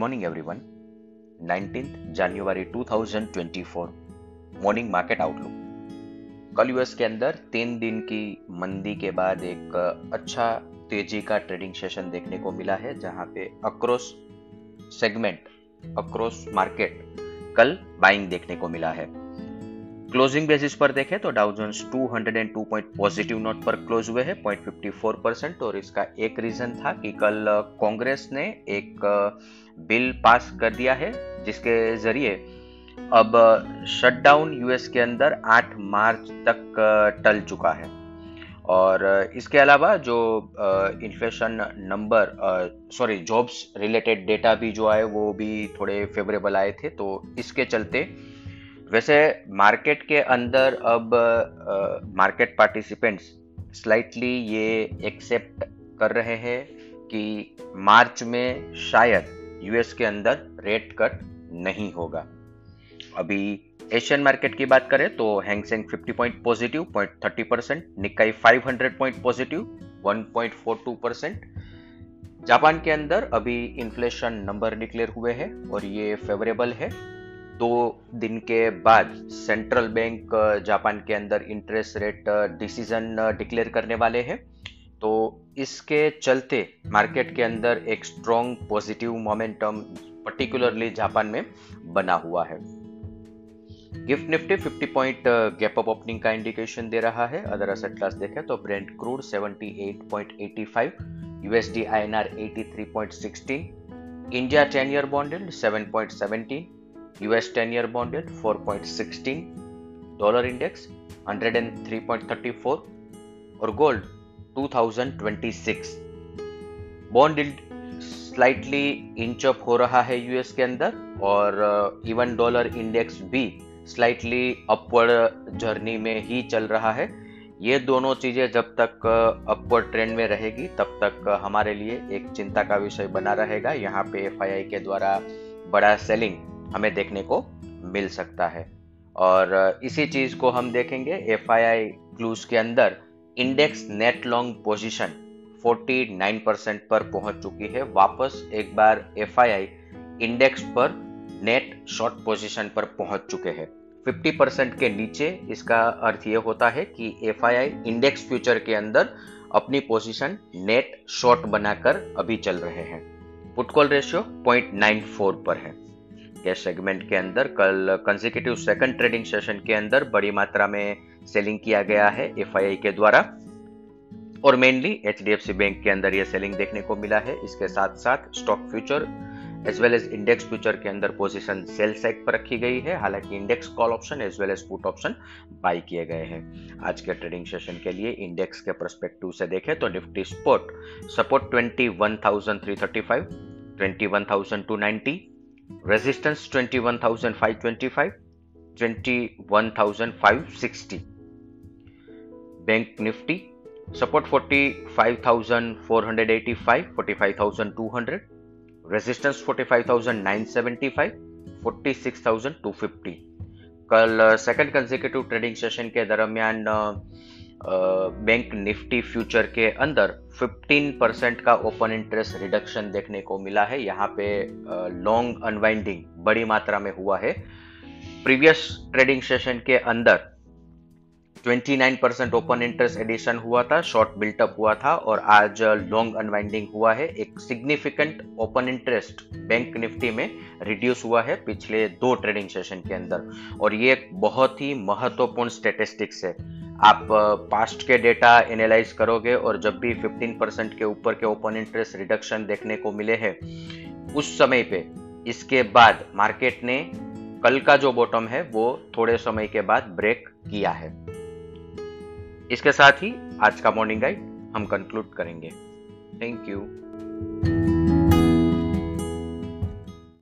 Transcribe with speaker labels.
Speaker 1: morning, everyone. 19th January 2024 morning market outlook कल US के अंदर तीन दिन की मंदी के बाद एक अच्छा तेज़ी का ट्रेडिंग सेशन देखने को मिला है, जहाँ पे अक्रॉस सेगमेंट अक्रॉस मार्केट कल बाइंग देखने को मिला है। क्लोजिंग बेसिस पर देखें तो Dow Jones 202 point positive note पर क्लोज हुए हैं 0.54 परसेंट और इसका एक रीजन था कि कल कांग्रेस ने एक बिल पास कर दिया है, जिसके ज़रिए अब शटडाउन यूएस के अंदर 8 मार्च तक टल चुका है। और इसके अलावा जो inflation number sorry jobs related data भी जो आए, वो भी थोड़े फेवरेबल आए थे तो इसके चलते वैसे मार्केट के अंदर अब मार्केट पार्टिसिपेंट्स स्लाइटली ये एक्सेप्ट कर रहे हैं कि मार्च में शायद यूएस के अंदर रेट कट नहीं होगा। अभी एशियन मार्केट की बात करें तो Hang Seng 50 point positive point thirty percent Nikkei 500 point positive 1.42 percent Japan के अंदर अभी इन्फ्लेशन नंबर डिक्लेयर हुए हैं और ये फेवरेबल है। दो दिन के बाद सेंट्रल बैंक जापान के अंदर इंटरेस्ट रेट डिसीज़न डिक्लेयर करने वाले हैं। तो इसके चलते मार्केट के अंदर एक strong positive momentum particularly Japan में बना हुआ है। Gift Nifty 50 point gap up opening का इंडिकेशन दे रहा है। अदर असेट क्लास देखें तो brent crude 78.85 USD INR 83.16 India 10 year bond 7.17 US 10 year yield 4.16 dollar index 103.34 और gold 2026 bond slightly inch up हो रहा है यूएस के अंदर और इवन डॉलर इंडेक्स भी स्लाइटली अपवर्ड जर्नी में ही चल रहा है ये दोनों चीज़ें जब तक अपवर्ड ट्रेंड में रहेगी, तब तक हमारे लिए एक चिंता का विषय बना रहेगा। यहाँ पे एफ़ के द्वारा बड़ा सेलिंग हमें देखने को मिल सकता है। और इसी चीज़ को हम देखेंगे एफ़ आई आई क्लूज के अंदर index net long position 49 percent पर पहुँच चुकी है। वापस एक बार एफ़ आई आई इंडेक्स पर नेट शॉर्ट पोजीशन पर पहुँच चुके हैं। 50 परसेंट के नीचे इसका अर्थ यह होता है कि F I I index future के अंदर अपनी पोजीशन नेट शॉर्ट बनाकर अभी चल रहे हैं। पुटकॉल रेशियो 0.94 पर है। गैस सेगमेंट के अंदर कल कंजिकेटिव सेकंड ट्रेडिंग सेशन के अंदर बड़ी मात्रा में सेलिंग किया गया है एफ़ के द्वारा। और मेनली एचडीएफसी बैंक के अंदर यह सेलिंग देखने को मिला है। इसके साथ साथ stock future as well as index future के अंदर पोजीशन सेल साइड पर रखी गई है। हालाँकि index call option as well as put option buy किए गए हैं। आज के ट्रेडिंग सेशन के लिए इंडेक्स के परस्पेक्टिव से देखें तो Nifty sport support 21,335, 21,290 resistance 21,525, 21,560. Bank Nifty support 45,485, 45,200. Resistance 45,975, 46,250. कल सेकंड कंसेक्यूटिव ट्रेडिंग सेशन के दरमियान बैंक निफ्टी फ्यूचर के अंदर 15 परसेंट का ओपन इंटरेस्ट रिडक्शन देखने को मिला है। यहाँ पे लॉन्ग अनवाइंडिंग बड़ी मात्रा में हुआ है। प्रीवियस ट्रेडिंग सेशन के अंदर 29 परसेंट ओपन इंटरेस्ट एडिशन हुआ था, शॉर्ट बिल्टअप हुआ था और आज लॉन्ग अनवाइंडिंग हुआ है। एक significant open interest bank Nifty में रिड्यूस हुआ है पिछले दो ट्रेडिंग सेशन के अंदर। और ये एक बहुत ही महत्वपूर्ण स्टेटिस्टिक्स है। आप पास्ट के डेटा एनालाइज करोगे और जब भी 15 परसेंट के ऊपर के ओपन इंटरेस्ट रिडक्शन देखने को मिले हैं, उस समय पे इसके बाद मार्केट ने कल का जो बॉटम है, वो थोड़े समय के बाद ब्रेक किया है। इसके साथ ही आज का मॉर्निंग गाइड हम कंक्लूड करेंगे। Thank you